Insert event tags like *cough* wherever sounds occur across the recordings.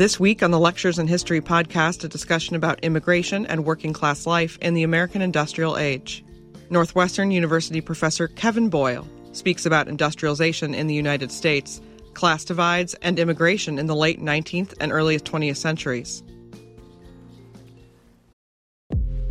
This week on the Lectures in History podcast, a discussion about immigration and working class life in the American industrial age. Northwestern University professor Kevin Boyle speaks about industrialization in the United States, class divides, and immigration in the late 19th and early 20th centuries.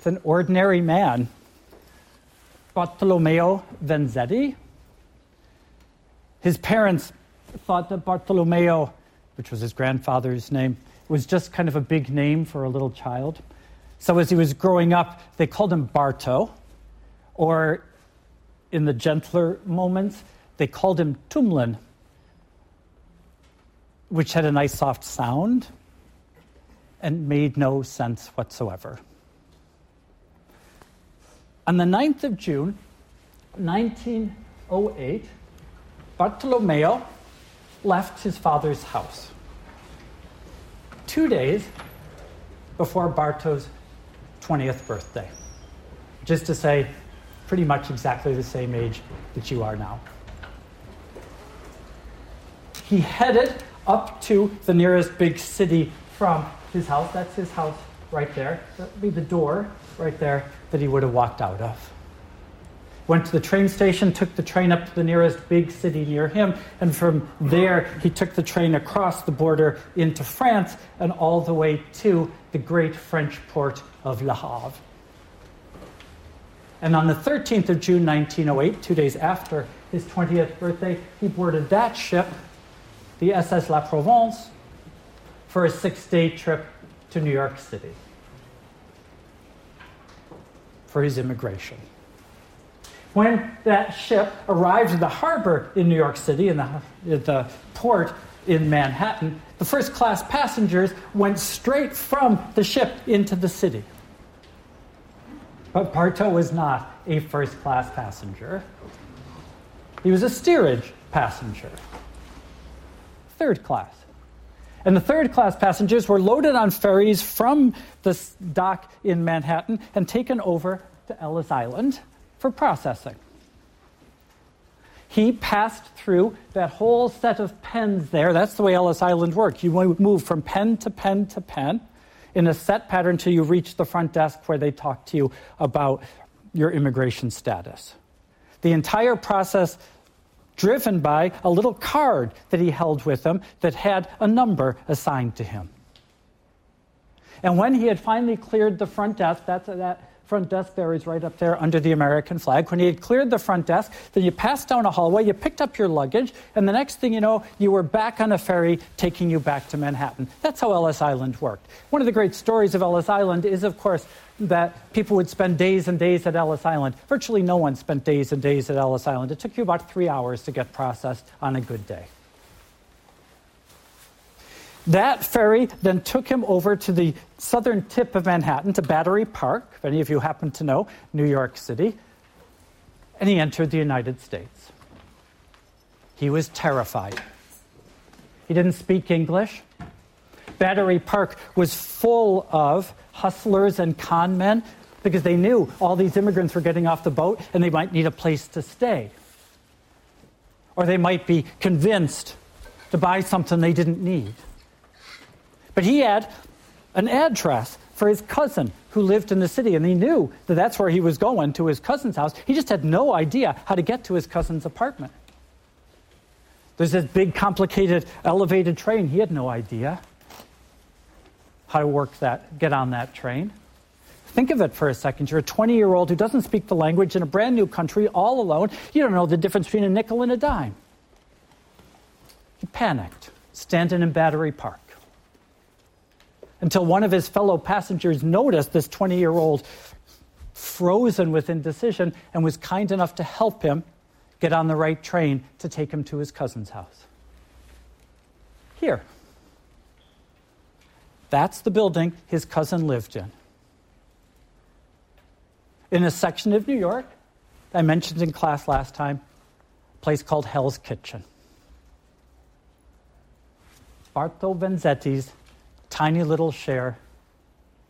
it's an ordinary man, Bartolomeo Vanzetti. His parents thought that Bartolomeo, which was his grandfather's name, was just kind of a big name for a little child. So as he was growing up, they called him Barto, or in the gentler moments, they called him Tumlin, which had a nice soft sound and made no sense whatsoever. On the 9th of June, 1908, Bartolomeo left his father's house. Two days before Barto's 20th birthday, is to say, pretty much exactly the same age that you are now. He headed up to the nearest big city from his house. That's his house right there. That would be the door right there that he would have walked out of. Went to the train station, took the train up to the nearest big city near him, and from there he took the train across the border into France and all the way to the great French port of Le Havre. And on the 13th of June 1908, two days after his 20th birthday, he boarded that ship, the SS La Provence, for a six day trip to New York City for his immigration. When that ship arrived in the harbor in New York City, in the, in the port in Manhattan, the first class passengers went straight from the ship into the city. But Barto was not a first class passenger, he was a steerage passenger, third class. And the third class passengers were loaded on ferries from the dock in Manhattan and taken over to Ellis Island for processing. He passed through that whole set of pens there. That's the way Ellis Island worked. You move from pen to pen to pen in a set pattern until you reach the front desk where they talk to you about your immigration status. The entire process driven by a little card that he held with him that had a number assigned to him. And when he had finally cleared the front desk, that's that front desk there is right up there under the American flag. When he had cleared the front desk, then you passed down a hallway, you picked up your luggage, and the next thing you know, you were back on a ferry taking you back to Manhattan. That's how Ellis Island worked. One of the great stories of Ellis Island is, of course, that people would spend days and days at Ellis Island. Virtually no one spent days and days at Ellis Island. It took you about three hours to get processed on a good day. That ferry then took him over to the southern tip of Manhattan, to Battery Park, if any of you happen to know New York City, and he entered the United States. He was terrified. He didn't speak English. Battery Park was full of hustlers and con men because they knew all these immigrants were getting off the boat and they might need a place to stay. Or they might be convinced to buy something they didn't need. But he had an address for his cousin who lived in the city, and he knew that that's where he was going to his cousin's house. He just had no idea how to get to his cousin's apartment. There's this big, complicated, elevated train. He had no idea how to work that, get on that train. Think of it for a second. You're a 20 year old who doesn't speak the language in a brand new country all alone. You don't know the difference between a nickel and a dime. He panicked, standing in Battery Park. Until one of his fellow passengers noticed this 20 year old frozen with indecision and was kind enough to help him get on the right train to take him to his cousin's house. Here. That's the building his cousin lived in in a section of New York I mentioned in class last time, a place called Hell's Kitchen. Barto Vanzetti's tiny little share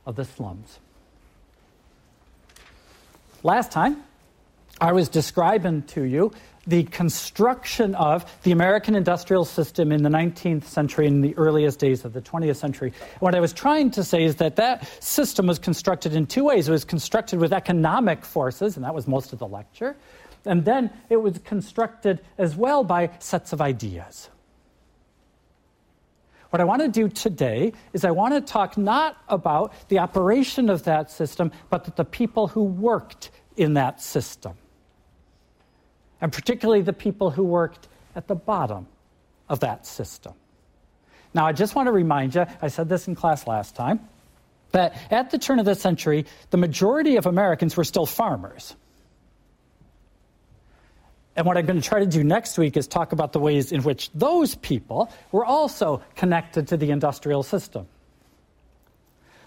of the slums. Last time, I was describing to you the construction of the American industrial system in the 19th century and the earliest days of the 20th century. What I was trying to say is that that system was constructed in two ways. It was constructed with economic forces, and that was most of the lecture. And then it was constructed as well by sets of ideas. What I want to do today is I want to talk not about the operation of that system, but the people who worked in that system and particularly the people who worked at the bottom of that system. Now, I just want to remind you, I said this in class last time, that at the turn of the century, the majority of Americans were still farmers. And what I'm going to try to do next week is talk about the ways in which those people were also connected to the industrial system.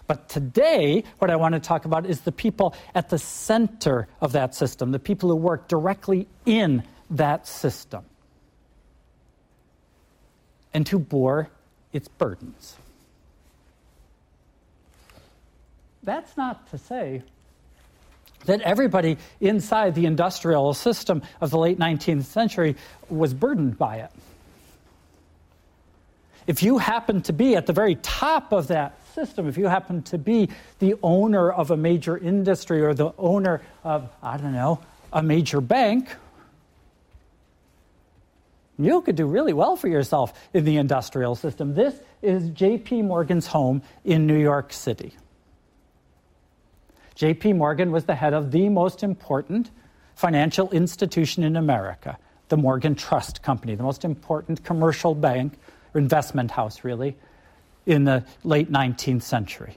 But today, what I want to talk about is the people at the center of that system, the people who work directly in that system, and who bore its burdens. That's not to say that everybody inside the industrial system of the late 19th century was burdened by it. If you happen to be at the very top of that system, if you happen to be the owner of a major industry or the owner of, I don't know, a major bank, you could do really well for yourself in the industrial system. This is JP Morgan's home in New York City. JP Morgan was the head of the most important financial institution in America, the Morgan Trust Company, the most important commercial bank or investment house, really, in the late 19th century.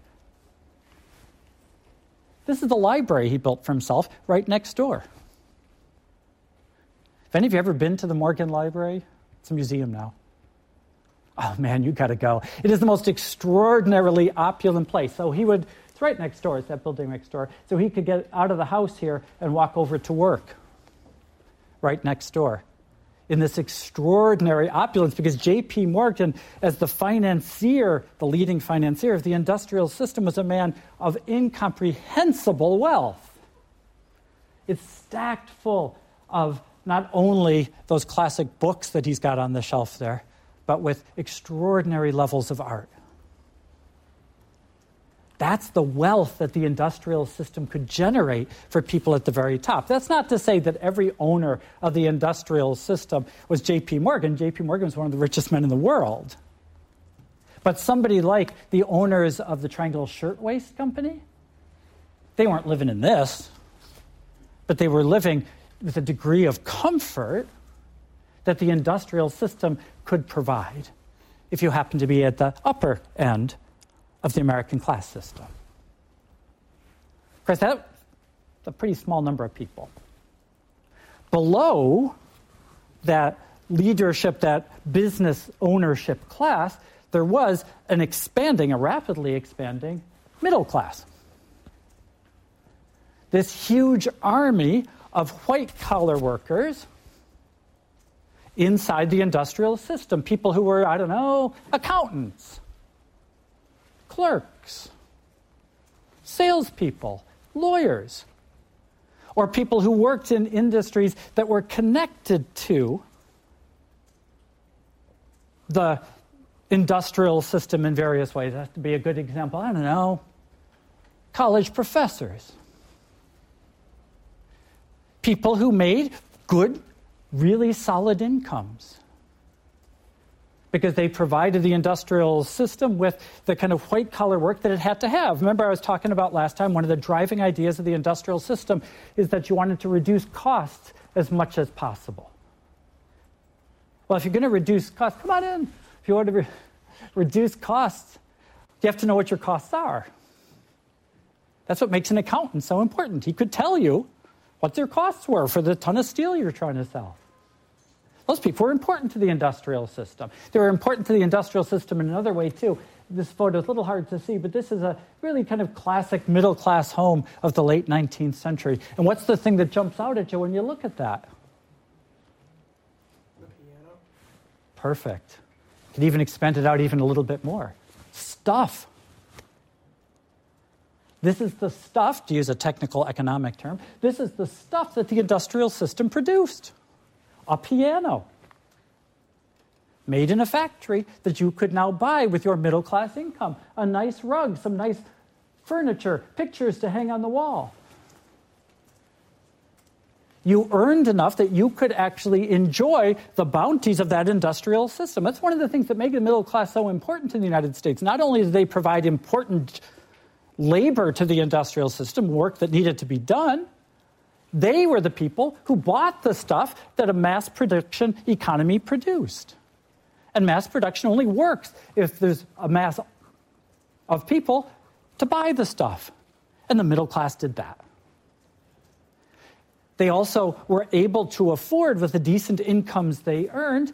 This is the library he built for himself right next door. Have any of you ever been to the Morgan Library? It's a museum now. Oh man, you got to go. It is the most extraordinarily opulent place. So he would, it's right next door, it's that building next door. So he could get out of the house here and walk over to work right next door in this extraordinary opulence because J.P. Morgan, as the financier, the leading financier of the industrial system, was a man of incomprehensible wealth. It's stacked full of not only those classic books that he's got on the shelf there, but with extraordinary levels of art. That's the wealth that the industrial system could generate for people at the very top. That's not to say that every owner of the industrial system was JP Morgan. JP Morgan was one of the richest men in the world. But somebody like the owners of the Triangle Shirtwaist Company, they weren't living in this, but they were living with a degree of comfort that the industrial system could provide if you happen to be at the upper end of the American class system. Of course, that's a pretty small number of people. Below that leadership, that business ownership class, there was an expanding, a rapidly expanding middle class. This huge army of white collar workers inside the industrial system, people who were, I don't know, accountants, clerks, salespeople, lawyers, or people who worked in industries that were connected to the industrial system in various ways. That to be a good example. I don't know. College professors. People who made good, really solid incomes. Because they provided the industrial system with the kind of white collar work that it had to have. Remember, I was talking about last time, one of the driving ideas of the industrial system is that you wanted to reduce costs as much as possible. Well, if you're going to reduce costs, come on in. If you want to re- reduce costs, you have to know what your costs are. That's what makes an accountant so important. He could tell you what their costs were for the ton of steel you're trying to sell. Those people were important to the industrial system. They were important to the industrial system in another way, too. This photo is a little hard to see, but this is a really kind of classic middle class home of the late 19th century. And what's the thing that jumps out at you when you look at that? The piano. Perfect. Could even expand it out even a little bit more. Stuff. This is the stuff, to use a technical economic term, this is the stuff that the industrial system produced a piano made in a factory that you could now buy with your middle class income, a nice rug, some nice furniture, pictures to hang on the wall. You earned enough that you could actually enjoy the bounties of that industrial system. That's one of the things that make the middle class so important in the United States. Not only do they provide important labor to the industrial system, work that needed to be done, they were the people who bought the stuff that a mass production economy produced. And mass production only works if there's a mass of people to buy the stuff. And the middle class did that. They also were able to afford, with the decent incomes they earned,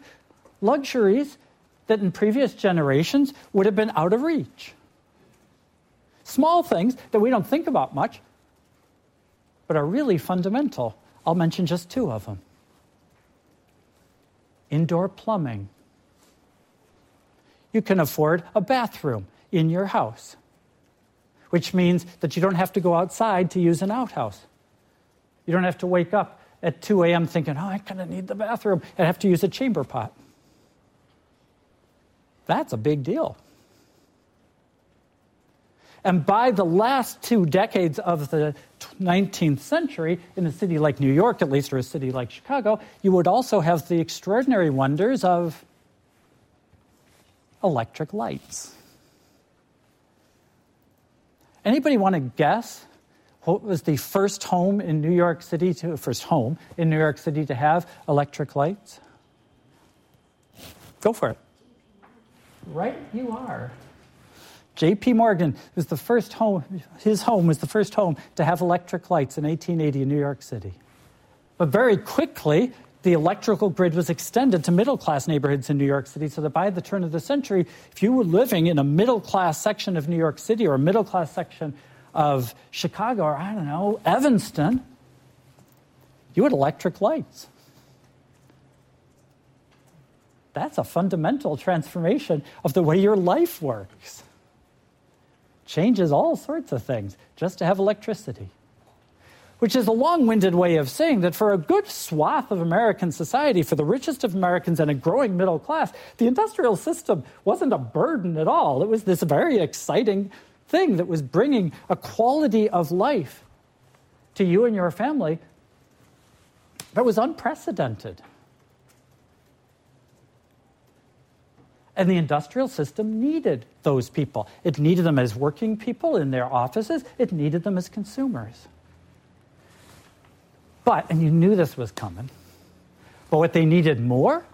luxuries that in previous generations would have been out of reach. Small things that we don't think about much, but are really fundamental. I'll mention just two of them indoor plumbing. You can afford a bathroom in your house, which means that you don't have to go outside to use an outhouse. You don't have to wake up at 2 a.m. thinking, oh, I kind of need the bathroom, and have to use a chamber pot. That's a big deal. And by the last two decades of the 19th century, in a city like New York, at least, or a city like Chicago, you would also have the extraordinary wonders of electric lights. Anybody want to guess what was the first home in New York City to first home in New York City to have electric lights? Go for it. Right, you are. J.P. Morgan was the first home, his home was the first home to have electric lights in 1880 in New York City. But very quickly, the electrical grid was extended to middle class neighborhoods in New York City, so that by the turn of the century, if you were living in a middle class section of New York City or a middle class section of Chicago or, I don't know, Evanston, you had electric lights. That's a fundamental transformation of the way your life works changes all sorts of things just to have electricity. Which is a long winded way of saying that for a good swath of American society, for the richest of Americans and a growing middle class, the industrial system wasn't a burden at all. It was this very exciting thing that was bringing a quality of life to you and your family that was unprecedented. And the industrial system needed those people. It needed them as working people in their offices, it needed them as consumers. But, and you knew this was coming, but what they needed more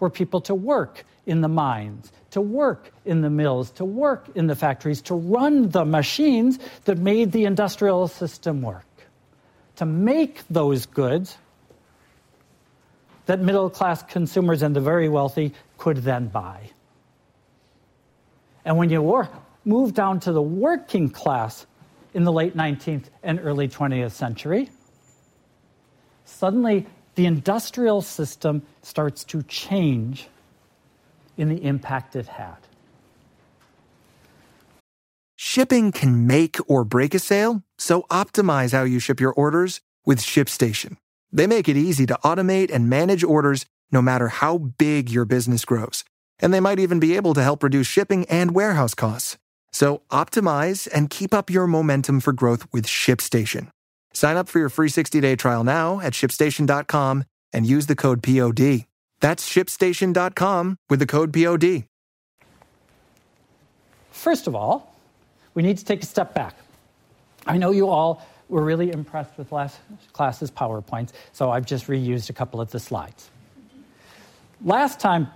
were people to work in the mines, to work in the mills, to work in the factories, to run the machines that made the industrial system work, to make those goods that middle class consumers and the very wealthy could then buy. And when you move down to the working class in the late 19th and early 20th century, suddenly the industrial system starts to change in the impact it had. Shipping can make or break a sale, so optimize how you ship your orders with ShipStation. They make it easy to automate and manage orders no matter how big your business grows. And they might even be able to help reduce shipping and warehouse costs. So optimize and keep up your momentum for growth with ShipStation. Sign up for your free 60 day trial now at shipstation.com and use the code POD. That's shipstation.com with the code POD. First of all, we need to take a step back. I know you all were really impressed with last class's PowerPoints, so I've just reused a couple of the slides. Last time,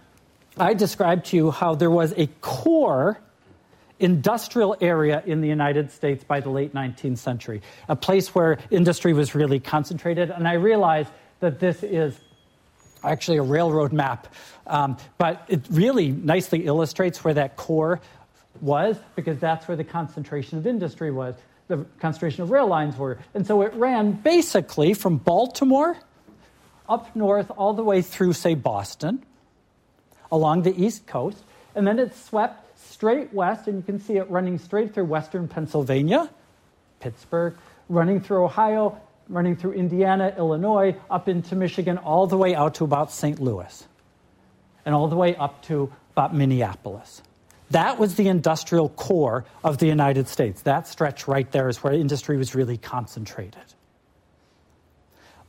I described to you how there was a core industrial area in the United States by the late 19th century, a place where industry was really concentrated. And I realized that this is actually a railroad map, um, but it really nicely illustrates where that core was because that's where the concentration of industry was, the concentration of rail lines were. And so it ran basically from Baltimore up north all the way through, say, Boston, along the East Coast, and then it swept straight west, and you can see it running straight through western Pennsylvania, Pittsburgh, running through Ohio, running through Indiana, Illinois, up into Michigan, all the way out to about St. Louis, and all the way up to about Minneapolis. That was the industrial core of the United States. That stretch right there is where industry was really concentrated.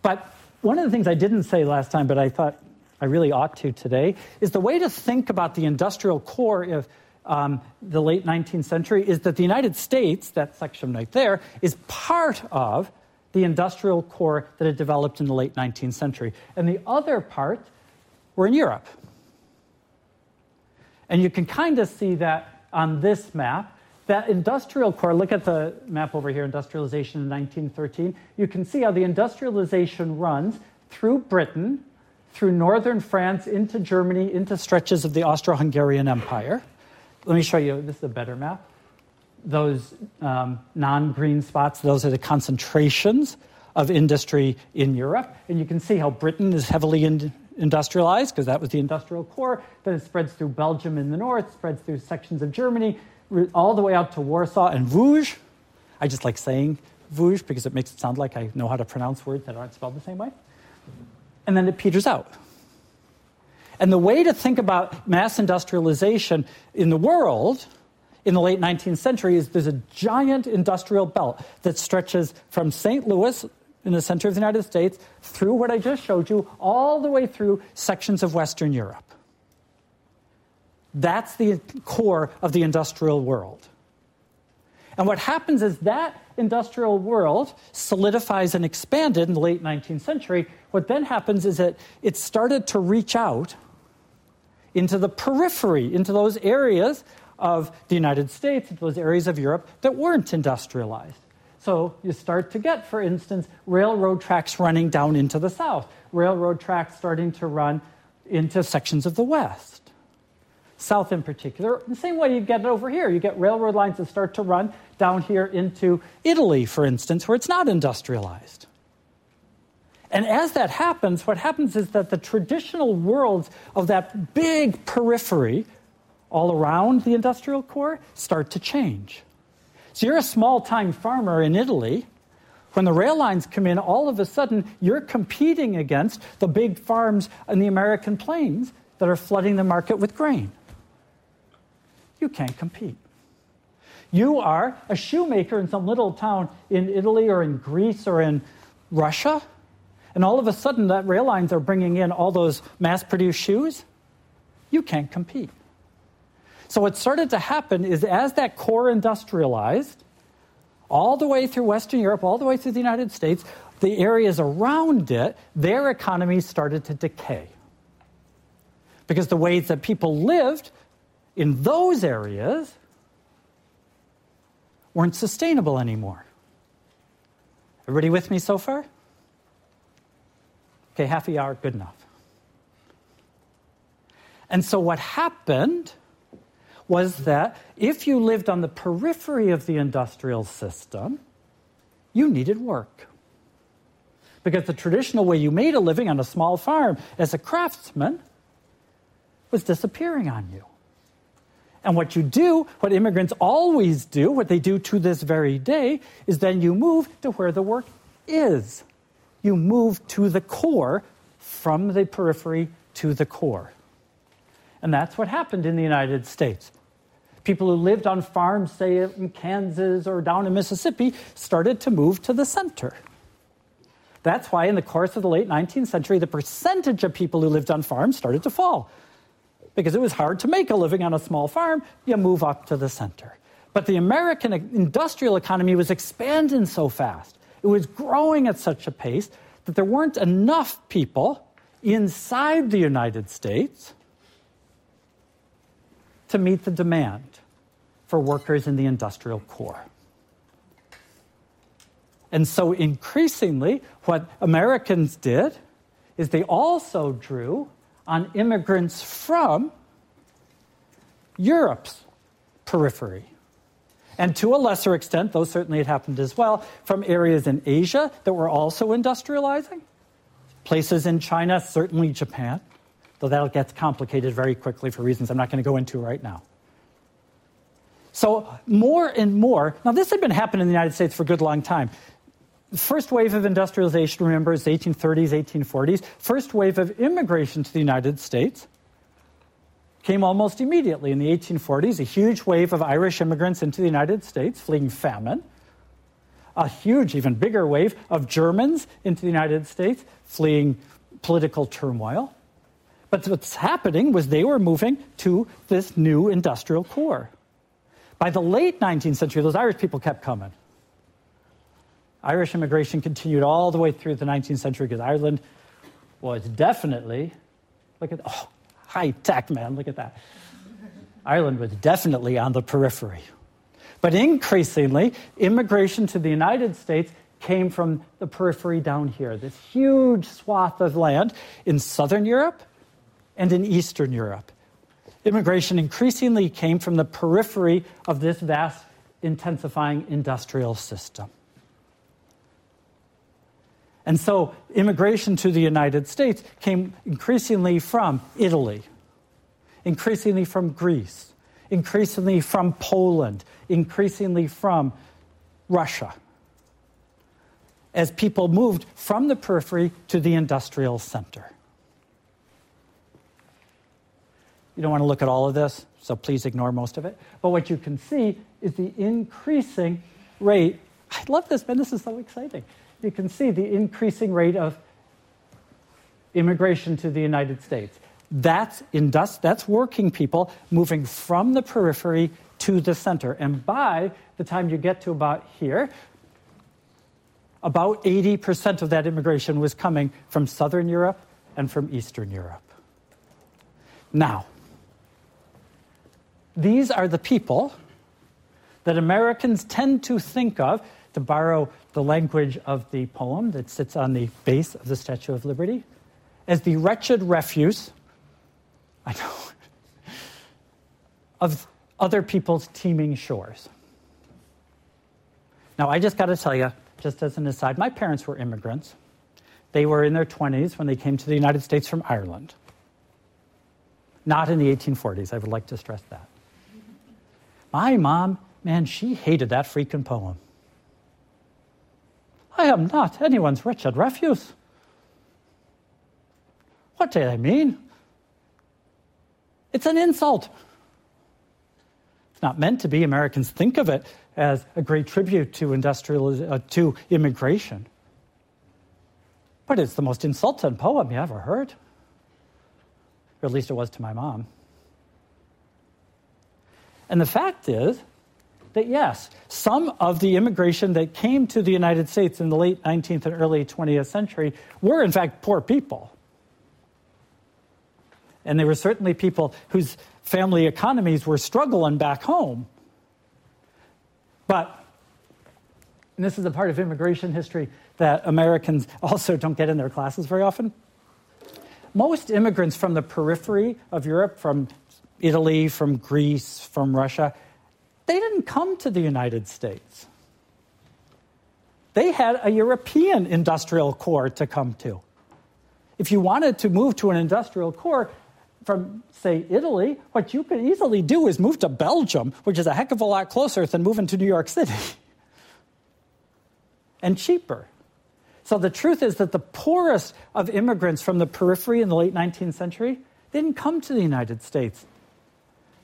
But one of the things I didn't say last time, but I thought I really ought to today, is the way to think about the industrial core of um, the late 19th century is that the United States, that section right there, is part of the industrial core that had developed in the late 19th century. And the other part were in Europe. And you can kind of see that on this map. That industrial core, look at the map over here, industrialization in 1913. You can see how the industrialization runs through Britain, through northern France, into Germany, into stretches of the Austro Hungarian Empire. Let me show you, this is a better map. Those um, non green spots, those are the concentrations of industry in Europe. And you can see how Britain is heavily in, industrialized because that was the industrial core. Then it spreads through Belgium in the north, spreads through sections of Germany, all the way out to Warsaw and Vosges. I just like saying Vosges because it makes it sound like I know how to pronounce words that aren't spelled the same way. And then it peters out. And the way to think about mass industrialization in the world in the late 19th century is there's a giant industrial belt that stretches from St. Louis in the center of the United States through what I just showed you, all the way through sections of Western Europe. That's the core of the industrial world. And what happens is that industrial world solidifies and expanded in the late 19th century. What then happens is that it started to reach out into the periphery, into those areas of the United States, into those areas of Europe that weren't industrialized. So you start to get, for instance, railroad tracks running down into the south, railroad tracks starting to run into sections of the west. South in particular, the same way you get it over here. You get railroad lines that start to run down here into Italy, for instance, where it's not industrialized. And as that happens, what happens is that the traditional worlds of that big periphery all around the industrial core start to change. So you're a small time farmer in Italy. When the rail lines come in, all of a sudden you're competing against the big farms in the American plains that are flooding the market with grain. You can't compete. You are a shoemaker in some little town in Italy or in Greece or in Russia and all of a sudden that rail lines are bringing in all those mass produced shoes, you can't compete. So what started to happen is as that core industrialized, all the way through Western Europe, all the way through the United States, the areas around it, their economies started to decay. Because the ways that people lived in those areas weren't sustainable anymore. Everybody with me so far? Okay, half a hour, good enough. And so what happened was that if you lived on the periphery of the industrial system, you needed work. Because the traditional way you made a living on a small farm as a craftsman was disappearing on you. And what you do, what immigrants always do, what they do to this very day, is then you move to where the work is you move to the core from the periphery to the core. And that's what happened in the United States. People who lived on farms, say in Kansas or down in Mississippi, started to move to the center. That's why, in the course of the late 19th century, the percentage of people who lived on farms started to fall. Because it was hard to make a living on a small farm, you move up to the center. But the American industrial economy was expanding so fast, it was growing at such a pace that there weren't enough people inside the United States to meet the demand for workers in the industrial core. And so, increasingly, what Americans did is they also drew on immigrants from Europe's periphery. And to a lesser extent, though certainly it happened as well, from areas in Asia that were also industrializing, places in China, certainly Japan, though that gets complicated very quickly for reasons I'm not going to go into right now. So, more and more, now this had been happening in the United States for a good long time. The first wave of industrialization, remember, is the 1830s, 1840s. First wave of immigration to the United States came almost immediately in the 1840s, a huge wave of Irish immigrants into the United States fleeing famine. A huge, even bigger wave of Germans into the United States fleeing political turmoil. But what's happening was they were moving to this new industrial core. By the late 19th century, those Irish people kept coming. Irish immigration continued all the way through the 19th century because Ireland was definitely, look at, oh, high tech, man, look at that. Ireland was definitely on the periphery. But increasingly, immigration to the United States came from the periphery down here, this huge swath of land in southern Europe and in Eastern Europe. Immigration increasingly came from the periphery of this vast, intensifying industrial system. And so immigration to the United States came increasingly from Italy, increasingly from Greece, increasingly from Poland, increasingly from Russia, as people moved from the periphery to the industrial center. You don't want to look at all of this, so please ignore most of it. But what you can see is the increasing rate. I love this, man. This is so exciting you can see the increasing rate of immigration to the United States. That's, indust- that's working people moving from the periphery to the center. And by the time you get to about here, about 80% of that immigration was coming from Southern Europe and from Eastern Europe. Now, these are the people that Americans tend to think of, to borrow the language of the poem that sits on the base of the Statue of Liberty as the wretched refuse, I know, of other people's teeming shores. Now, I just got to tell you, just as an aside, my parents were immigrants. They were in their 20s when they came to the United States from Ireland. Not in the 1840s, I would like to stress that. My mom, man, she hated that freaking poem. I am not anyone's wretched refuse. What do I mean? It's an insult. It's not meant to be. Americans think of it as a great tribute to industrial uh, to immigration. But it's the most insulting poem you ever heard. Or at least it was to my mom. And the fact is, that yes, some of the immigration that came to the United States in the late 19th and early 20th century were, in fact, poor people. And they were certainly people whose family economies were struggling back home. But, and this is a part of immigration history that Americans also don't get in their classes very often. Most immigrants from the periphery of Europe, from Italy, from Greece, from Russia, they didn't come to the United States. They had a European industrial core to come to. If you wanted to move to an industrial core from, say, Italy, what you could easily do is move to Belgium, which is a heck of a lot closer than moving to New York City, *laughs* and cheaper. So the truth is that the poorest of immigrants from the periphery in the late 19th century didn't come to the United States.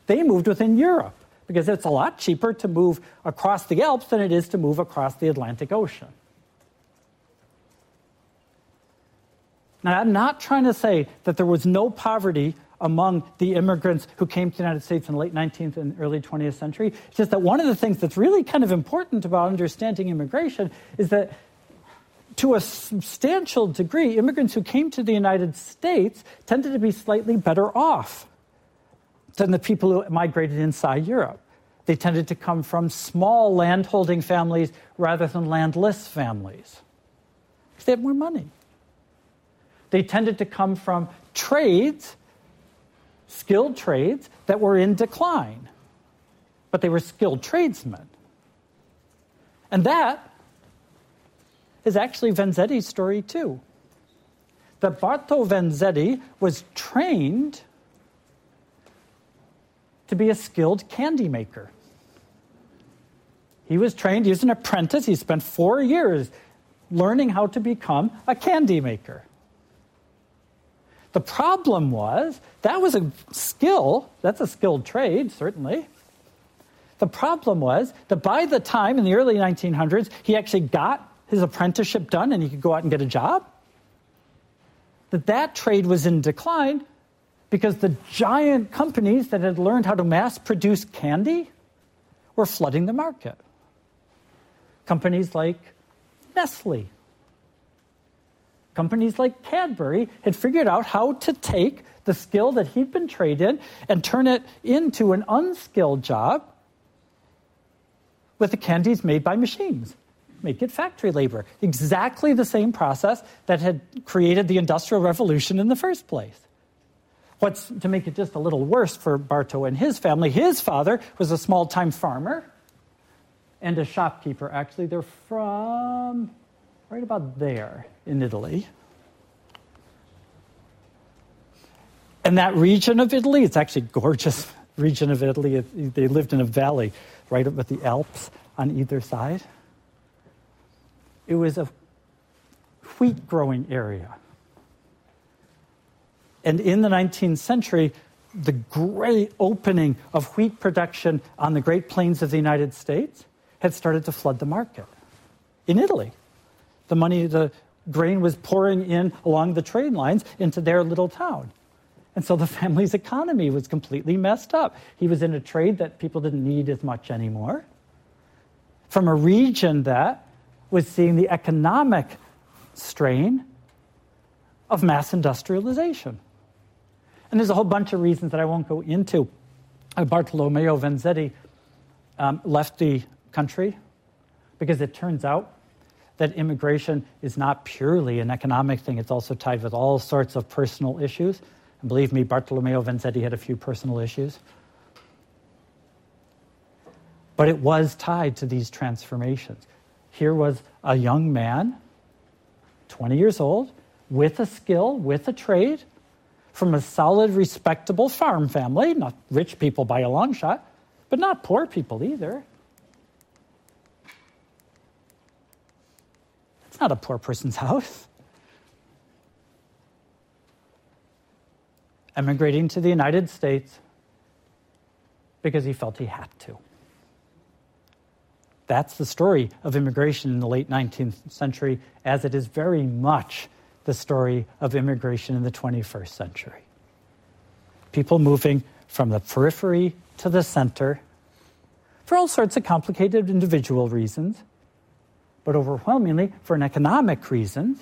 They moved within Europe because it's a lot cheaper to move across the Alps than it is to move across the Atlantic Ocean. Now, I'm not trying to say that there was no poverty among the immigrants who came to the United States in the late 19th and early 20th century. It's just that one of the things that's really kind of important about understanding immigration is that to a substantial degree, immigrants who came to the United States tended to be slightly better off than the people who migrated inside Europe. They tended to come from small landholding families rather than landless families because they had more money. They tended to come from trades, skilled trades, that were in decline, but they were skilled tradesmen. And that is actually Vanzetti's story too. That Bartolo Vanzetti was trained to be a skilled candy maker. He was trained, he was an apprentice, he spent four years learning how to become a candy maker. The problem was that was a skill, that's a skilled trade, certainly. The problem was that by the time in the early 1900s he actually got his apprenticeship done and he could go out and get a job, that that trade was in decline because the giant companies that had learned how to mass produce candy were flooding the market. Companies like Nestle, companies like Cadbury had figured out how to take the skill that he'd been trained in and turn it into an unskilled job with the candies made by machines make it factory labor. Exactly the same process that had created the Industrial Revolution in the first place. What's to make it just a little worse for Barto and his family, his father was a small time farmer and a shopkeeper. Actually, they're from right about there in Italy. And that region of Italy, it's actually gorgeous *laughs* region of Italy. They lived in a valley right up with the Alps on either side. It was a wheat growing area. And in the 19th century, the great opening of wheat production on the Great Plains of the United States had started to flood the market. In Italy, the money, the grain was pouring in along the trade lines into their little town. And so the *laughs* family's economy was completely messed up. He was in a trade that people didn't need as much anymore. From a region that was seeing the economic strain of mass industrialization. And there's a whole bunch of reasons that I won't go into. Uh, Bartolomeo Vanzetti um, left the country because it turns out that immigration is not purely an economic thing, it's also tied with all sorts of personal issues. And believe me, Bartolomeo Vanzetti had a few personal issues. But it was tied to these transformations. Here was a young man, 20 years old, with a skill, with a trade, from a solid, respectable farm family, not rich people by a long shot, but not poor people either. It's not a poor person's *laughs* house. Emigrating to the United States because he felt he had to. That's the story of immigration in the late 19th century, as it is very much the story of immigration in the 21st century. People moving from the periphery to the center for all sorts of complicated individual reasons, but overwhelmingly for an economic reasons,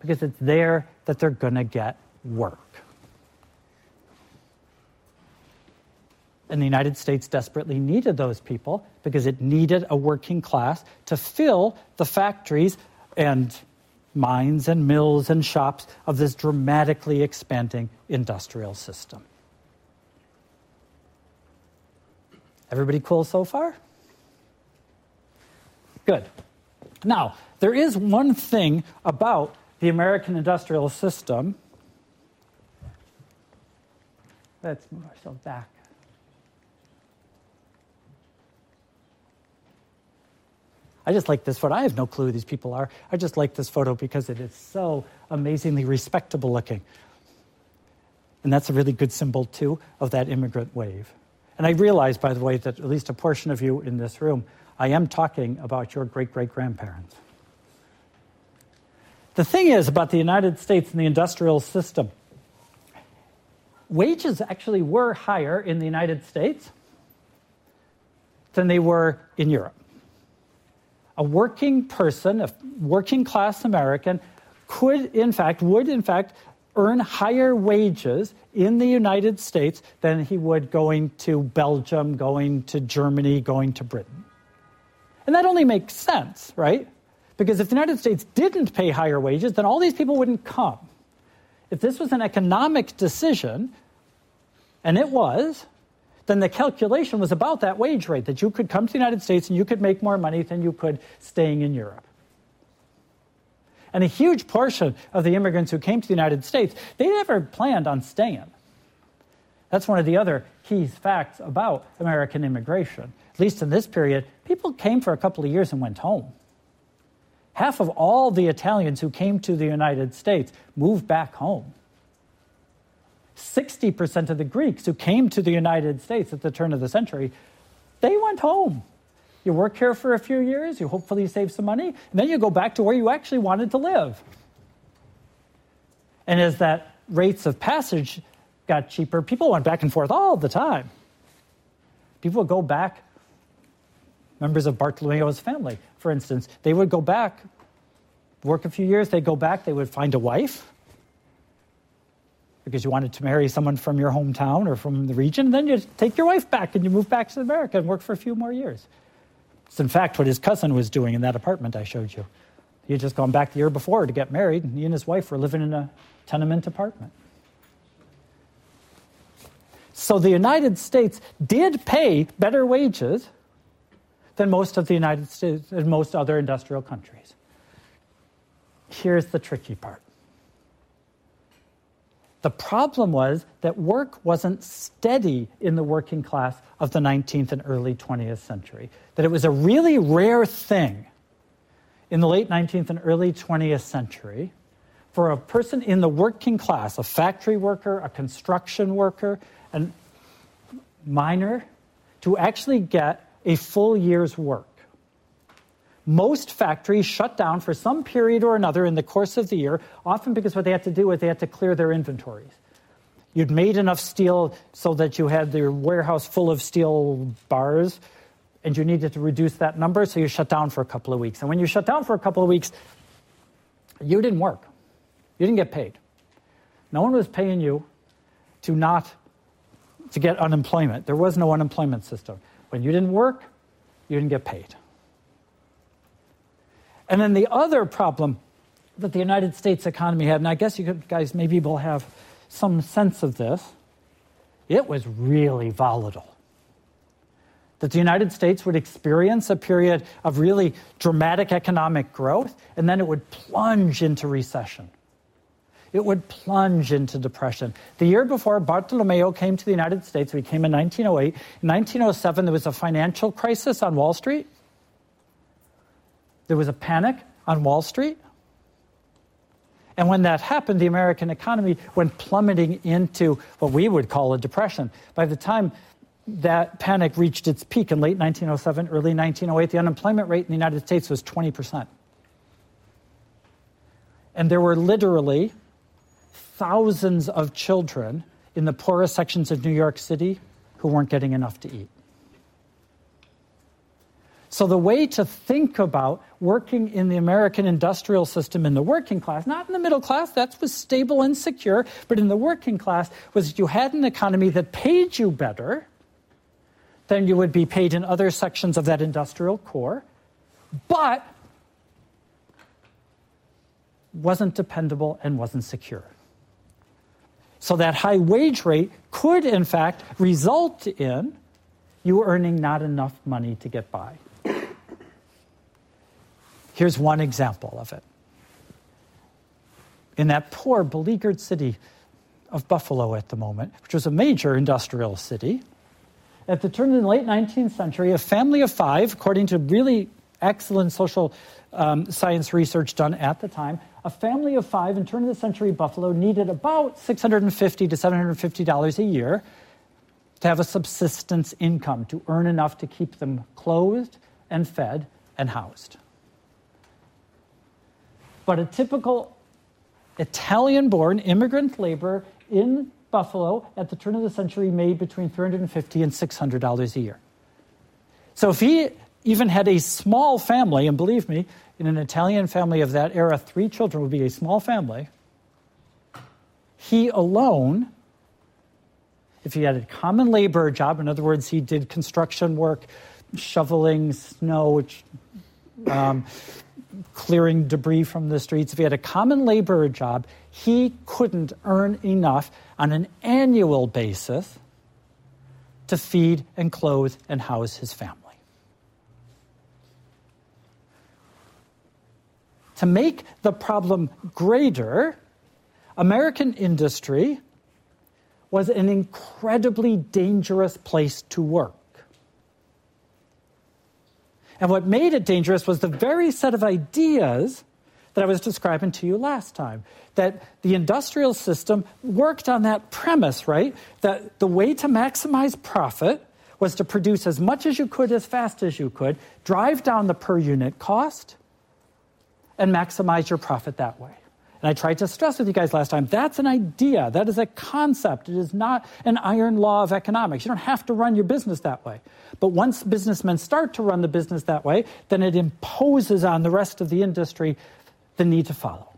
because it's there that they're going to get work. And the United States desperately needed those people because it needed a working class to fill the factories and mines and mills and shops of this dramatically expanding industrial system. Everybody cool so far? Good. Now, there is one thing about the American industrial system. Let's move ourselves back. I just like this photo. I have no clue who these people are. I just like this photo because it is so amazingly respectable looking. And that's a really good symbol, too, of that immigrant wave. And I realize, by the way, that at least a portion of you in this room, I am talking about your great great grandparents. The thing is about the United States and the industrial system, wages actually were higher in the United States than they were in Europe. A working person, a working class American, could, in fact, would, in fact, earn higher wages in the United States than he would going to Belgium, going to Germany, going to Britain. And that only makes sense, right? Because if the United States didn't pay higher wages, then all these people wouldn't come. If this was an economic decision, and it was, then the calculation was about that wage rate that you could come to the United States and you could make more money than you could staying in Europe. And a huge portion of the immigrants who came to the United States, they never planned on staying. That's one of the other key facts about American immigration. At least in this period, people came for a couple of years and went home. Half of all the Italians who came to the United States moved back home. 60% of the Greeks who came to the United States at the turn of the century, they went home. You work here for a few years, you hopefully save some money, and then you go back to where you actually wanted to live. And as that rates of passage got cheaper, people went back and forth all the time. People would go back, members of Bartolomeo's family, for instance, they would go back, work a few years, they'd go back, they would find a wife because you wanted to marry someone from your hometown or from the region, then you take your wife back and you move back to America and work for a few more years. It's in fact what his cousin was doing in that apartment I showed you. He had just gone back the year before to get married, and he and his wife were living in a tenement apartment. So the United States did pay better wages than most of the United States and most other industrial countries. Here's the tricky part. The problem was that work wasn't steady in the working class of the 19th and early 20th century that it was a really rare thing in the late 19th and early 20th century for a person in the working class, a factory worker, a construction worker, a miner, to actually get a full year's work. Most factories shut down for some period or another in the course of the year, often because what they had to do was they had to clear their inventories. You'd made enough steel so that you had your warehouse full of steel bars and you needed to reduce that number, so you shut down for a couple of weeks. And when you shut down for a couple of weeks, you didn't work. You didn't get paid. No one was paying you to not to get unemployment. There was no unemployment system. When you didn't work, you didn't get paid. And then the other problem that the United States economy had, and I guess you guys maybe will have some sense of this, it was really volatile that the United States would experience a period of really dramatic economic growth, and then it would plunge into recession. It would plunge into depression. The year before Bartolomeo came to the United States, we came in 1908. In 1907, there was a financial crisis on Wall Street. There was a panic on Wall Street. And when that happened, the American economy went plummeting into what we would call a depression. By the time that panic reached its peak in late 1907, early 1908. The unemployment rate in the United States was 20%. And there were literally thousands of children in the poorest sections of New York City who weren't getting enough to eat. So, the way to think about working in the American industrial system in the working class, not in the middle class, that was stable and secure, but in the working class, was you had an economy that paid you better than you would be paid in other sections of that industrial core, but wasn't dependable and wasn't secure. So that high wage rate could, in fact, result in you earning not enough money to get by. Here's one example of it. In that poor, beleaguered city of Buffalo at the moment, which was a major industrial city, at the turn of the late 19th century, a family of five, according to really excellent social um, science research done at the time, a family of five in turn of the century Buffalo needed about 650 to 750 dollars a year to have a subsistence income, to earn enough to keep them clothed and fed and housed. But a typical Italian born immigrant laborer in Buffalo at the turn of the century made between 350 and $600 a year. So if he even had a small family, and believe me, in an Italian family of that era, three children would be a small family. He alone, if he had a common labor job, in other words, he did construction work, shoveling snow, um, clearing debris from the streets, if he had a common labor job, he couldn't earn enough on an annual basis to feed and clothe and house his family. To make the problem greater, American industry was an incredibly dangerous place to work. And what made it dangerous was the very set of ideas that I was describing to you last time. That the industrial system worked on that premise, right? That the way to maximize profit was to produce as much as you could as fast as you could, drive down the per unit cost, and maximize your profit that way. And I tried to stress with you guys last time that's an idea, that is a concept. It is not an iron law of economics. You don't have to run your business that way. But once businessmen start to run the business that way, then it imposes on the rest of the industry the need to follow.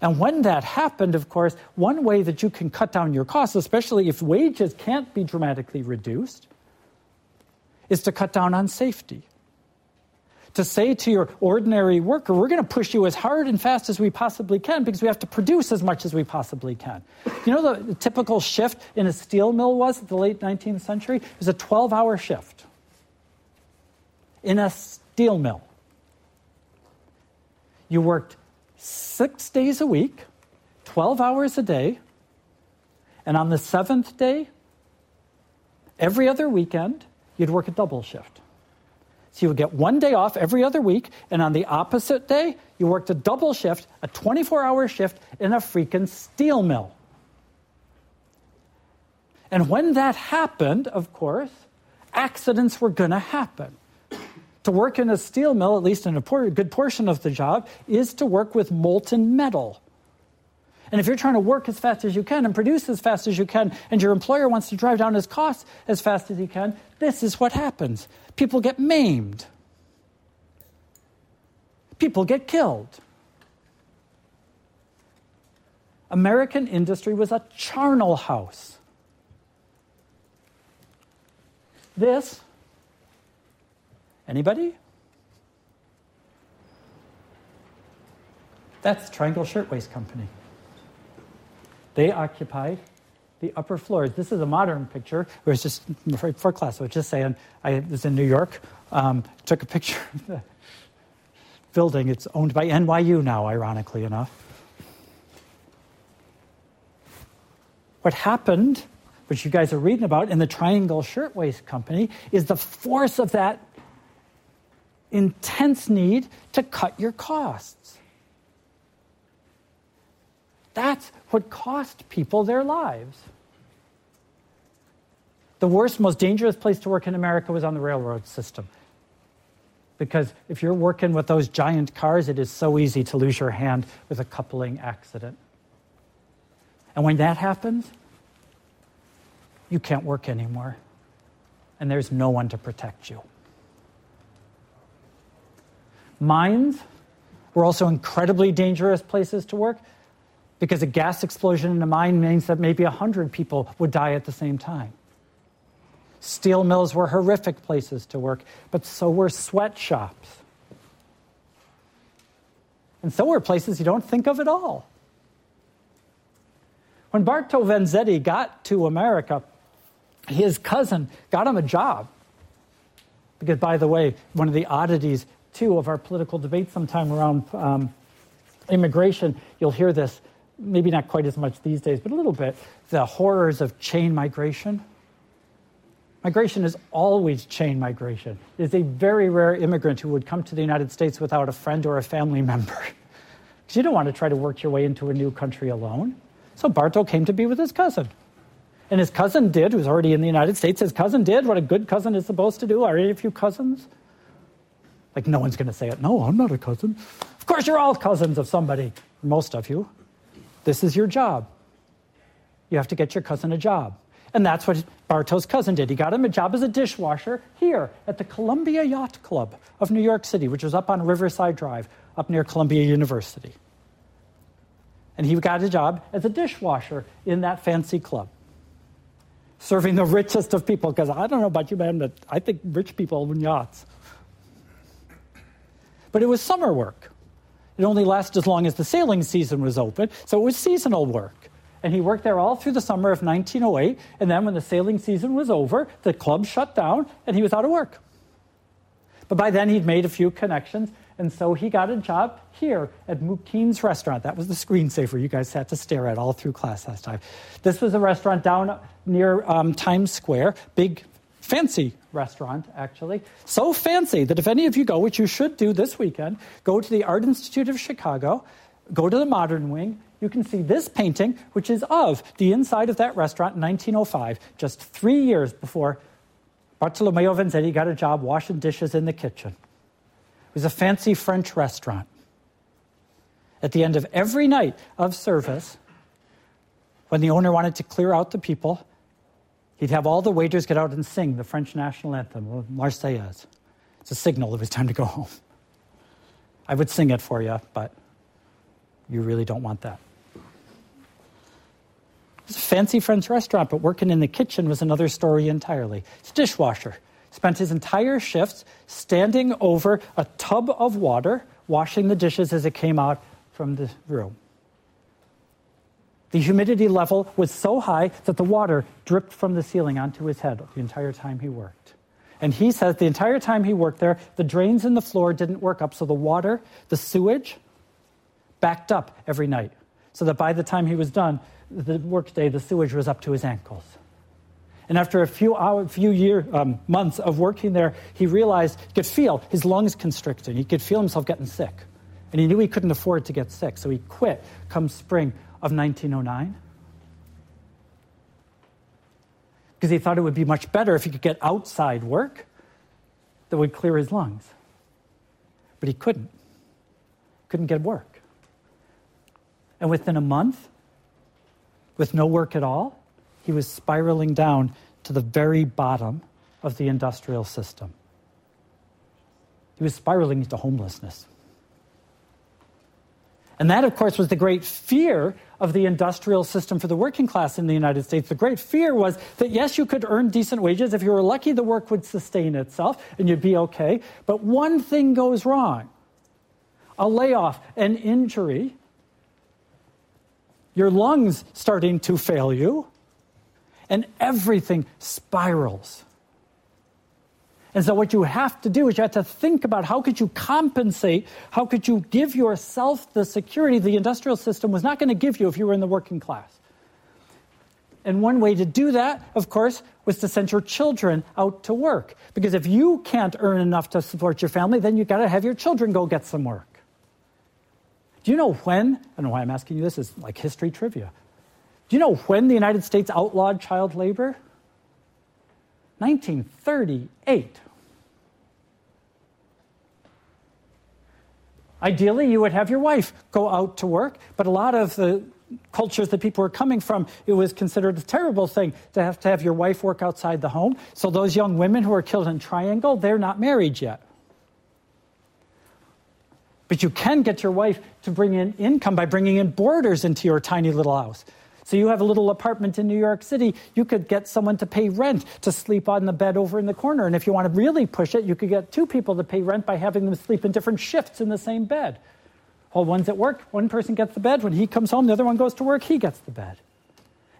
And when that happened, of course, one way that you can cut down your costs, especially if wages can't be dramatically reduced, is to cut down on safety to say to your ordinary worker, we're going to push you as hard and fast as we possibly can because we have to produce as much as we possibly can. You know, the, the typical shift in a steel mill was at the late 19th century? It was a 12 hour shift in a steel mill. You worked six days a week, 12 hours a day, and on the seventh day, every other weekend, you'd work a double shift. So you would get one day off every other week, and on the opposite day, you worked a double shift, a 24 hour shift in a freaking steel mill. And when that happened, of course, accidents were going to happen. To work in a steel mill, at least in a good portion of the job, is to work with molten metal. And if you're trying to work as fast as you can and produce as fast as you can, and your employer wants to drive down his costs as fast as he can, this is what happens. People get maimed. People get killed. American industry was a charnel house. This, anybody? That's Triangle Shirtwaist Company. They occupied the upper floors. This is a modern picture. It was just for class. I was just saying, I was in New York, um, took a picture of the building. It's owned by NYU now, ironically enough. What happened, which you guys are reading about in the Triangle Shirtwaist Company, is the force of that intense need to cut your costs. That's what cost people their lives. The worst, most dangerous place to work in America was on the railroad system. Because if you're working with those giant cars, it is so easy to lose your hand with a coupling accident. And when that happens, you can't work anymore. And there's no one to protect you. Mines were also incredibly dangerous places to work because a gas explosion in a mine means that maybe 100 people would die at the same time. Steel mills were horrific places to work, but so were sweatshops. And so were places you don't think of at all. When Barto Vanzetti got to America, his cousin got him a job. Because, by the way, one of the oddities, too, of our political debate sometime around um, immigration, you'll hear this, maybe not quite as much these days, but a little bit, the horrors of chain migration. Migration is always chain migration. It is a very rare immigrant who would come to the United States without a friend or a family member. *laughs* Because you don't want to try to work your way into a new country alone. So Barto came to be with his cousin. And his cousin did, who's already in the United States, his cousin did what a good cousin is supposed to do. Are any of you cousins? Like, no one's going to say it. No, I'm not a cousin. Of course, you're all cousins of somebody, most of you. This is your job. You have to get your cousin a job. And that's what Barto's cousin did. He got him a job as a dishwasher here at the Columbia Yacht Club of New York City, which was up on Riverside Drive, up near Columbia University. And he got a job as a dishwasher in that fancy club, serving the richest of people. Because I don't know about you, man, but I think rich people own yachts. But it was summer work. It only lasted as long as the sailing season was open, so it was seasonal work. And he worked there all through the summer of 1908. And then when the sailing season was over, the club shut down and he was out of work. But by then he'd made a few connections. And so he got a job here at Mouquin's restaurant. That was the screensaver you guys had to stare at all through class last time. This was a restaurant down near um, Times Square, big, fancy restaurant, actually. So fancy that if any of you go, which you should do this weekend, go to the Art Institute of Chicago, go to the Modern Wing, you can see this painting, which is of the inside of that restaurant in 1905, just three years before Bartolomeo Vanzetti got a job washing dishes in the kitchen. It was a fancy French restaurant. At the end of every night of service, when the owner wanted to clear out the people, he'd have all the waiters get out and sing the French national anthem, Marseillaise. It's a signal it was time to go home. I would sing it for you, but you really don't want that. It's a fancy French restaurant, but working in the kitchen was another story entirely. It's a dishwasher. Spent his entire shifts standing over a tub of water, washing the dishes as it came out from the room. The humidity level was so high that the water dripped from the ceiling onto his head the entire time he worked. And he says the entire time he worked there, the drains in the floor didn't work up, so the water, the sewage, backed up every night. So that by the time he was done, the workday, the sewage was up to his ankles. And after a few hour, few year, um, months of working there, he realized he could feel his lungs constricting. He could feel himself getting sick. And he knew he couldn't afford to get sick, so he quit come spring of 1909. Because he thought it would be much better if he could get outside work that would clear his lungs. But he couldn't. Couldn't get work. And within a month, with no work at all, he was spiraling down to the very bottom of the industrial system. He was spiraling into homelessness. And that, of course, was the great fear of the industrial system for the working class in the United States. The great fear was that, yes, you could earn decent wages. If you were lucky, the work would sustain itself and you'd be okay. But one thing goes wrong a layoff, an injury, your lungs starting to fail you, and everything spirals. And so what you have to do is you have to think about how could you compensate, how could you give yourself the security the industrial system was not going to give you if you were in the working class. And one way to do that, of course, was to send your children out to work. Because if you can't earn enough to support your family, then you've got to have your children go get some work. Do you know when? I don't know why I'm asking you this, it's like history trivia. Do you know when the United States outlawed child labor? 1938. Ideally, you would have your wife go out to work, but a lot of the cultures that people were coming from, it was considered a terrible thing to have to have your wife work outside the home. So those young women who are killed in Triangle, they're not married yet. But you can get your wife to bring in income by bringing in boarders into your tiny little house. So you have a little apartment in New York City, you could get someone to pay rent to sleep on the bed over in the corner. And if you want to really push it, you could get two people to pay rent by having them sleep in different shifts in the same bed. While one's at work, one person gets the bed. When he comes home, the other one goes to work, he gets the bed.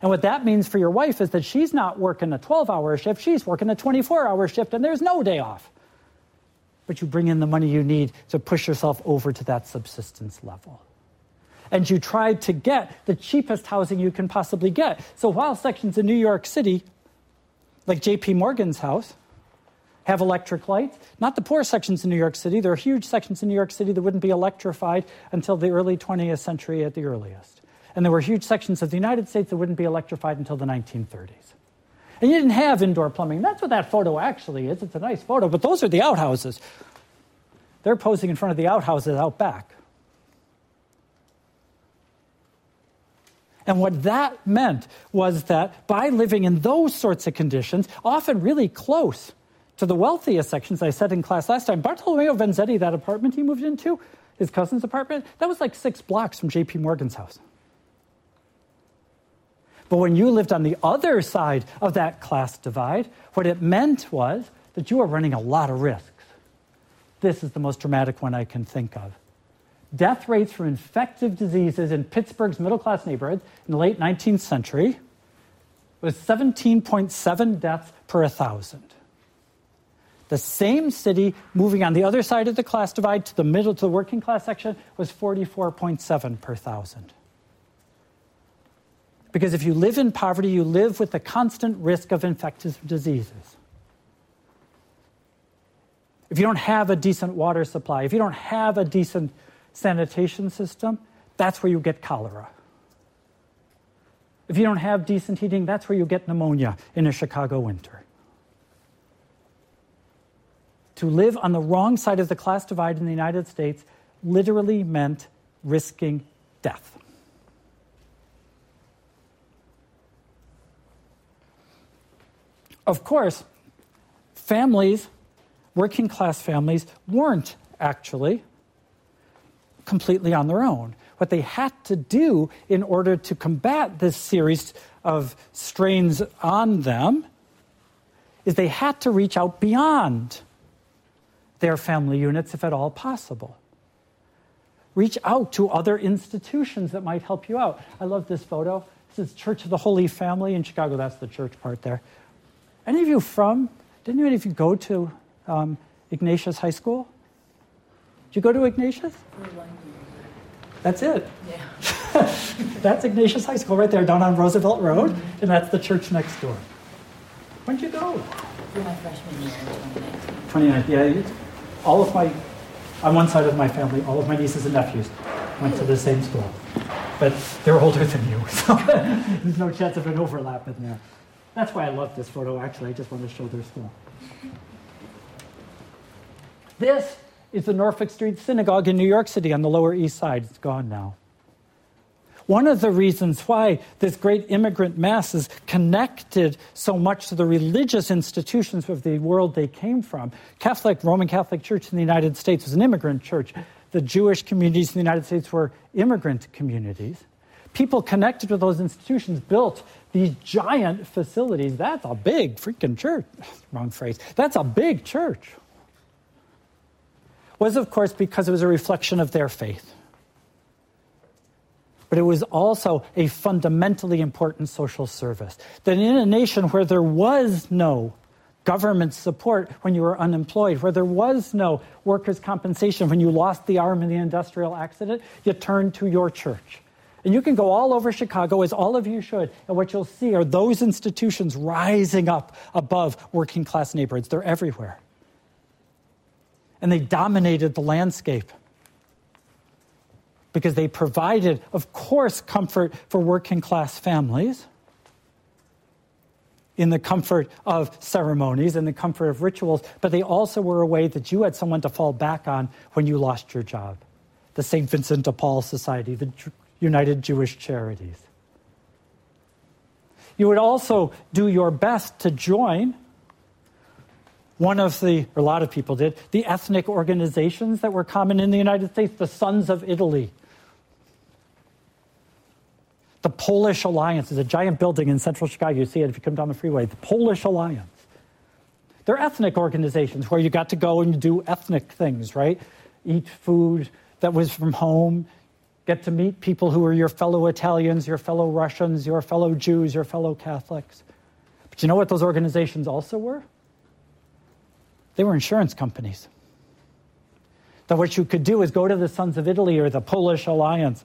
And what that means for your wife is that she's not working a 12 hour shift, she's working a 24 hour shift, and there's no day off but you bring in the money you need to push yourself over to that subsistence level. And you try to get the cheapest housing you can possibly get. So while sections in New York City, like JP Morgan's house, have electric lights, not the poor sections in New York City. There are huge sections in New York City that wouldn't be electrified until the early 20th century at the earliest. And there were huge sections of the United States that wouldn't be electrified until the 1930s. And you didn't have indoor plumbing. That's what that photo actually is. It's a nice photo, but those are the outhouses. They're posing in front of the outhouses out back. And what that meant was that by living in those sorts of conditions, often really close to the wealthiest sections, I said in class last time, Bartolomeo Vanzetti, that apartment he moved into, his cousin's apartment, that was like six blocks from JP Morgan's house. But when you lived on the other side of that class divide, what it meant was that you were running a lot of risks. This is the most dramatic one I can think of death rates from infective diseases in Pittsburgh's middle class neighborhoods in the late 19th century was 17.7 deaths per 1,000. The same city moving on the other side of the class divide to the middle to the working class section was 44.7 per 1,000. Because if you live in poverty, you live with the constant risk of infectious diseases. If you don't have a decent water supply, if you don't have a decent sanitation system, that's where you get cholera. If you don't have decent heating, that's where you get pneumonia in a Chicago winter. To live on the wrong side of the class divide in the United States literally meant risking death. Of course, families, working class families, weren't actually completely on their own. What they had to do in order to combat this series of strains on them is they had to reach out beyond their family units if at all possible. Reach out to other institutions that might help you out. I love this photo. This is Church of the Holy Family in Chicago. That's the church part there. Any of you from, didn't any of you go to um, Ignatius High School? Did you go to Ignatius? That's it. Yeah. *laughs* that's Ignatius High School right there down on Roosevelt Road, mm-hmm. and that's the church next door. When'd you go? For my freshman year in 2019. yeah. All of my, on one side of my family, all of my nieces and nephews went to the same school. But they're older than you, *laughs* so there's no chance of an overlap in there. That's why I love this photo, actually. I just want to show their school. This is the Norfolk Street Synagogue in New York City on the Lower East Side. It's gone now. One of the reasons why this great immigrant mass is connected so much to the religious institutions of the world they came from. Catholic, Roman Catholic Church in the United States was an immigrant church. The Jewish communities in the United States were immigrant communities. People connected with those institutions built these giant facilities. That's a big freaking church. *laughs* Wrong phrase. That's a big church was, of course, because it was a reflection of their faith. But it was also a fundamentally important social service. That in a nation where there was no government support when you were unemployed, where there was no workers' compensation when you lost the arm in the industrial accident, you turned to your church. And you can go all over Chicago, as all of you should, and what you'll see are those institutions rising up above working class neighborhoods. They're everywhere and they dominated the landscape because they provided, of course, comfort for working class families in the comfort of ceremonies and the comfort of rituals, but they also were a way that you had someone to fall back on when you lost your job. The St. Vincent de Paul Society, the United Jewish Charities. You would also do your best to join one of the, or a lot of people did, the ethnic organizations that were common in the United States, the Sons of Italy. The Polish Alliance is a giant building in central Chicago. You see it if you come down the freeway. The Polish Alliance. They're ethnic organizations where you got to go and do ethnic things, right? Eat food that was from home, get to meet people who are your fellow Italians, your fellow Russians, your fellow Jews, your fellow Catholics. But you know what those organizations also were? They were insurance companies. That what you could do is go to the Sons of Italy or the Polish Alliance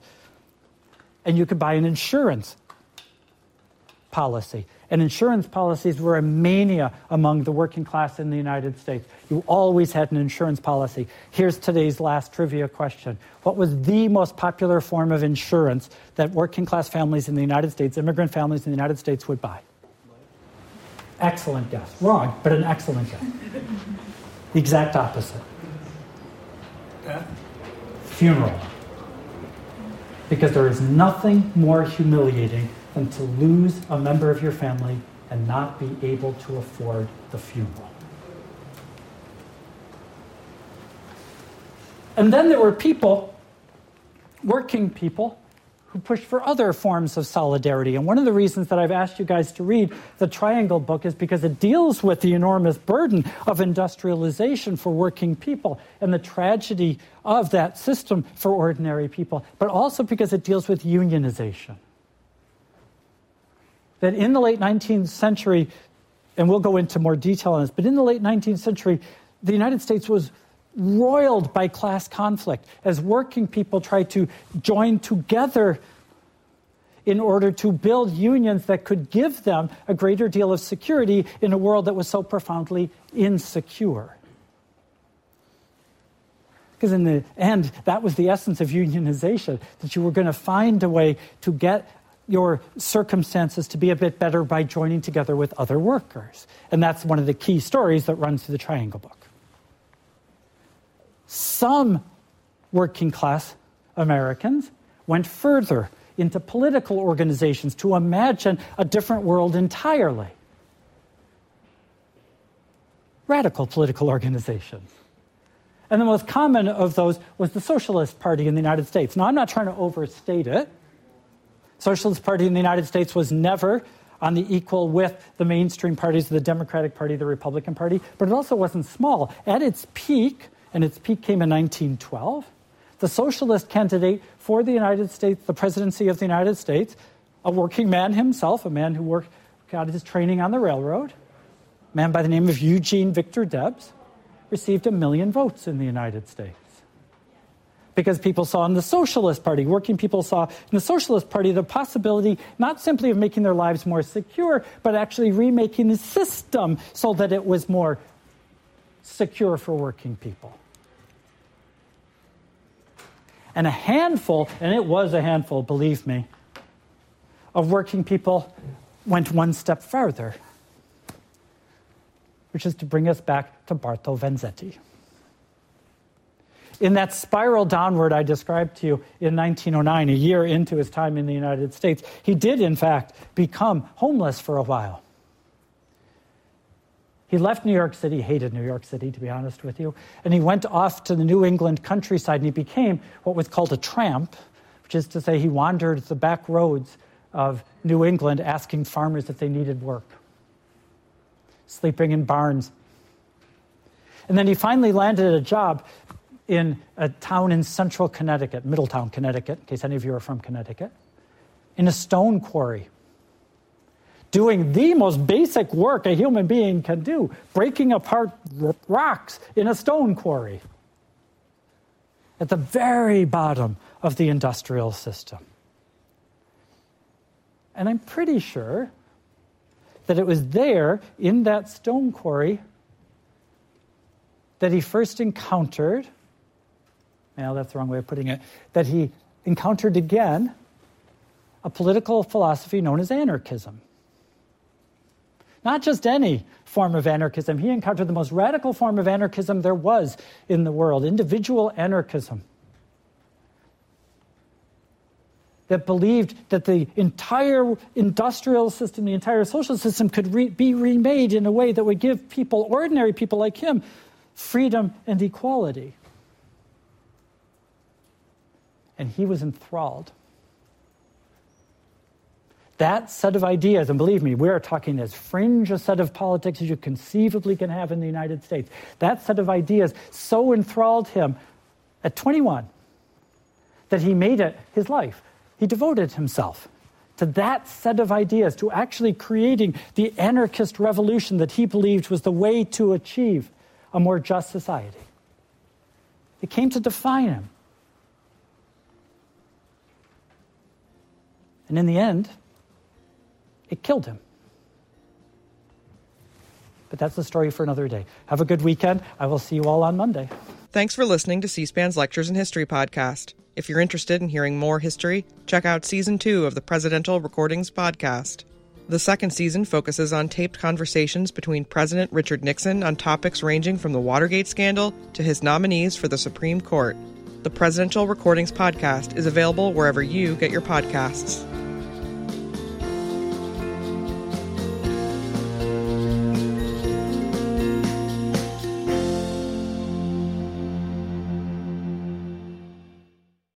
and you could buy an insurance policy. And insurance policies were a mania among the working class in the United States. You always had an insurance policy. Here's today's last trivia question What was the most popular form of insurance that working class families in the United States, immigrant families in the United States, would buy? Excellent guess. Wrong, but an excellent guess. The exact opposite. Death. Funeral. Because there is nothing more humiliating than to lose a member of your family and not be able to afford the funeral. And then there were people, working people, who pushed for other forms of solidarity. And one of the reasons that I've asked you guys to read the Triangle book is because it deals with the enormous burden of industrialization for working people and the tragedy of that system for ordinary people, but also because it deals with unionization. That in the late 19th century, and we'll go into more detail on this, but in the late 19th century, the United States was roiled by class conflict as working people tried to join together in order to build unions that could give them a greater deal of security in a world that was so profoundly insecure. Because in the end, that was the essence of unionization, that you were going to find a way to get your circumstances to be a bit better by joining together with other workers. And that's one of the key stories that runs through the Triangle Book some working class Americans went further into political organizations to imagine a different world entirely. Radical political organizations. And the most common of those was the Socialist Party in the United States. Now, I'm not trying to overstate it. Socialist Party in the United States was never on the equal with the mainstream parties, the Democratic Party, the Republican Party, but it also wasn't small. At its peak, and its peak came in 1912. The socialist candidate for the United States, the presidency of the United States, a working man himself, a man who worked, got his training on the railroad, a man by the name of Eugene Victor Debs, received a million votes in the United States. Because people saw in the Socialist Party, working people saw in the Socialist Party the possibility not simply of making their lives more secure, but actually remaking the system so that it was more secure for working people. And a handful, and it was a handful, believe me, of working people went one step further, which is to bring us back to Bartol Vanzetti. In that spiral downward I described to you in 1909, a year into his time in the United States, he did, in fact, become homeless for a while. He left New York City, hated New York City, to be honest with you, and he went off to the New England countryside and he became what was called a tramp, which is to say, he wandered the back roads of New England asking farmers if they needed work, sleeping in barns. And then he finally landed a job in a town in central Connecticut, Middletown, Connecticut, in case any of you are from Connecticut, in a stone quarry doing the most basic work a human being can do breaking apart rocks in a stone quarry at the very bottom of the industrial system. And I'm pretty sure that it was there in that stone quarry that he first encountered, well, that's the wrong way of putting it, that he encountered again a political philosophy known as anarchism. Not just any form of anarchism. He encountered the most radical form of anarchism there was in the world individual anarchism. That believed that the entire industrial system, the entire social system could re- be remade in a way that would give people, ordinary people like him, freedom and equality. And he was enthralled that set of ideas, and believe me, we are talking as fringe a set of politics as you conceivably can have in the United States. That set of ideas so enthralled him at 21 that he made it his life. He devoted himself to that set of ideas, to actually creating the anarchist revolution that he believed was the way to achieve a more just society. It came to define him. And in the end, it killed him. But that's the story for another day. Have a good weekend. I will see you all on Monday. Thanks for listening to C SPAN's Lectures in History podcast. If you're interested in hearing more history, check out season two of the Presidential Recordings podcast. The second season focuses on taped conversations between President Richard Nixon on topics ranging from the Watergate scandal to his nominees for the Supreme Court. The Presidential Recordings Podcast is available wherever you get your podcasts.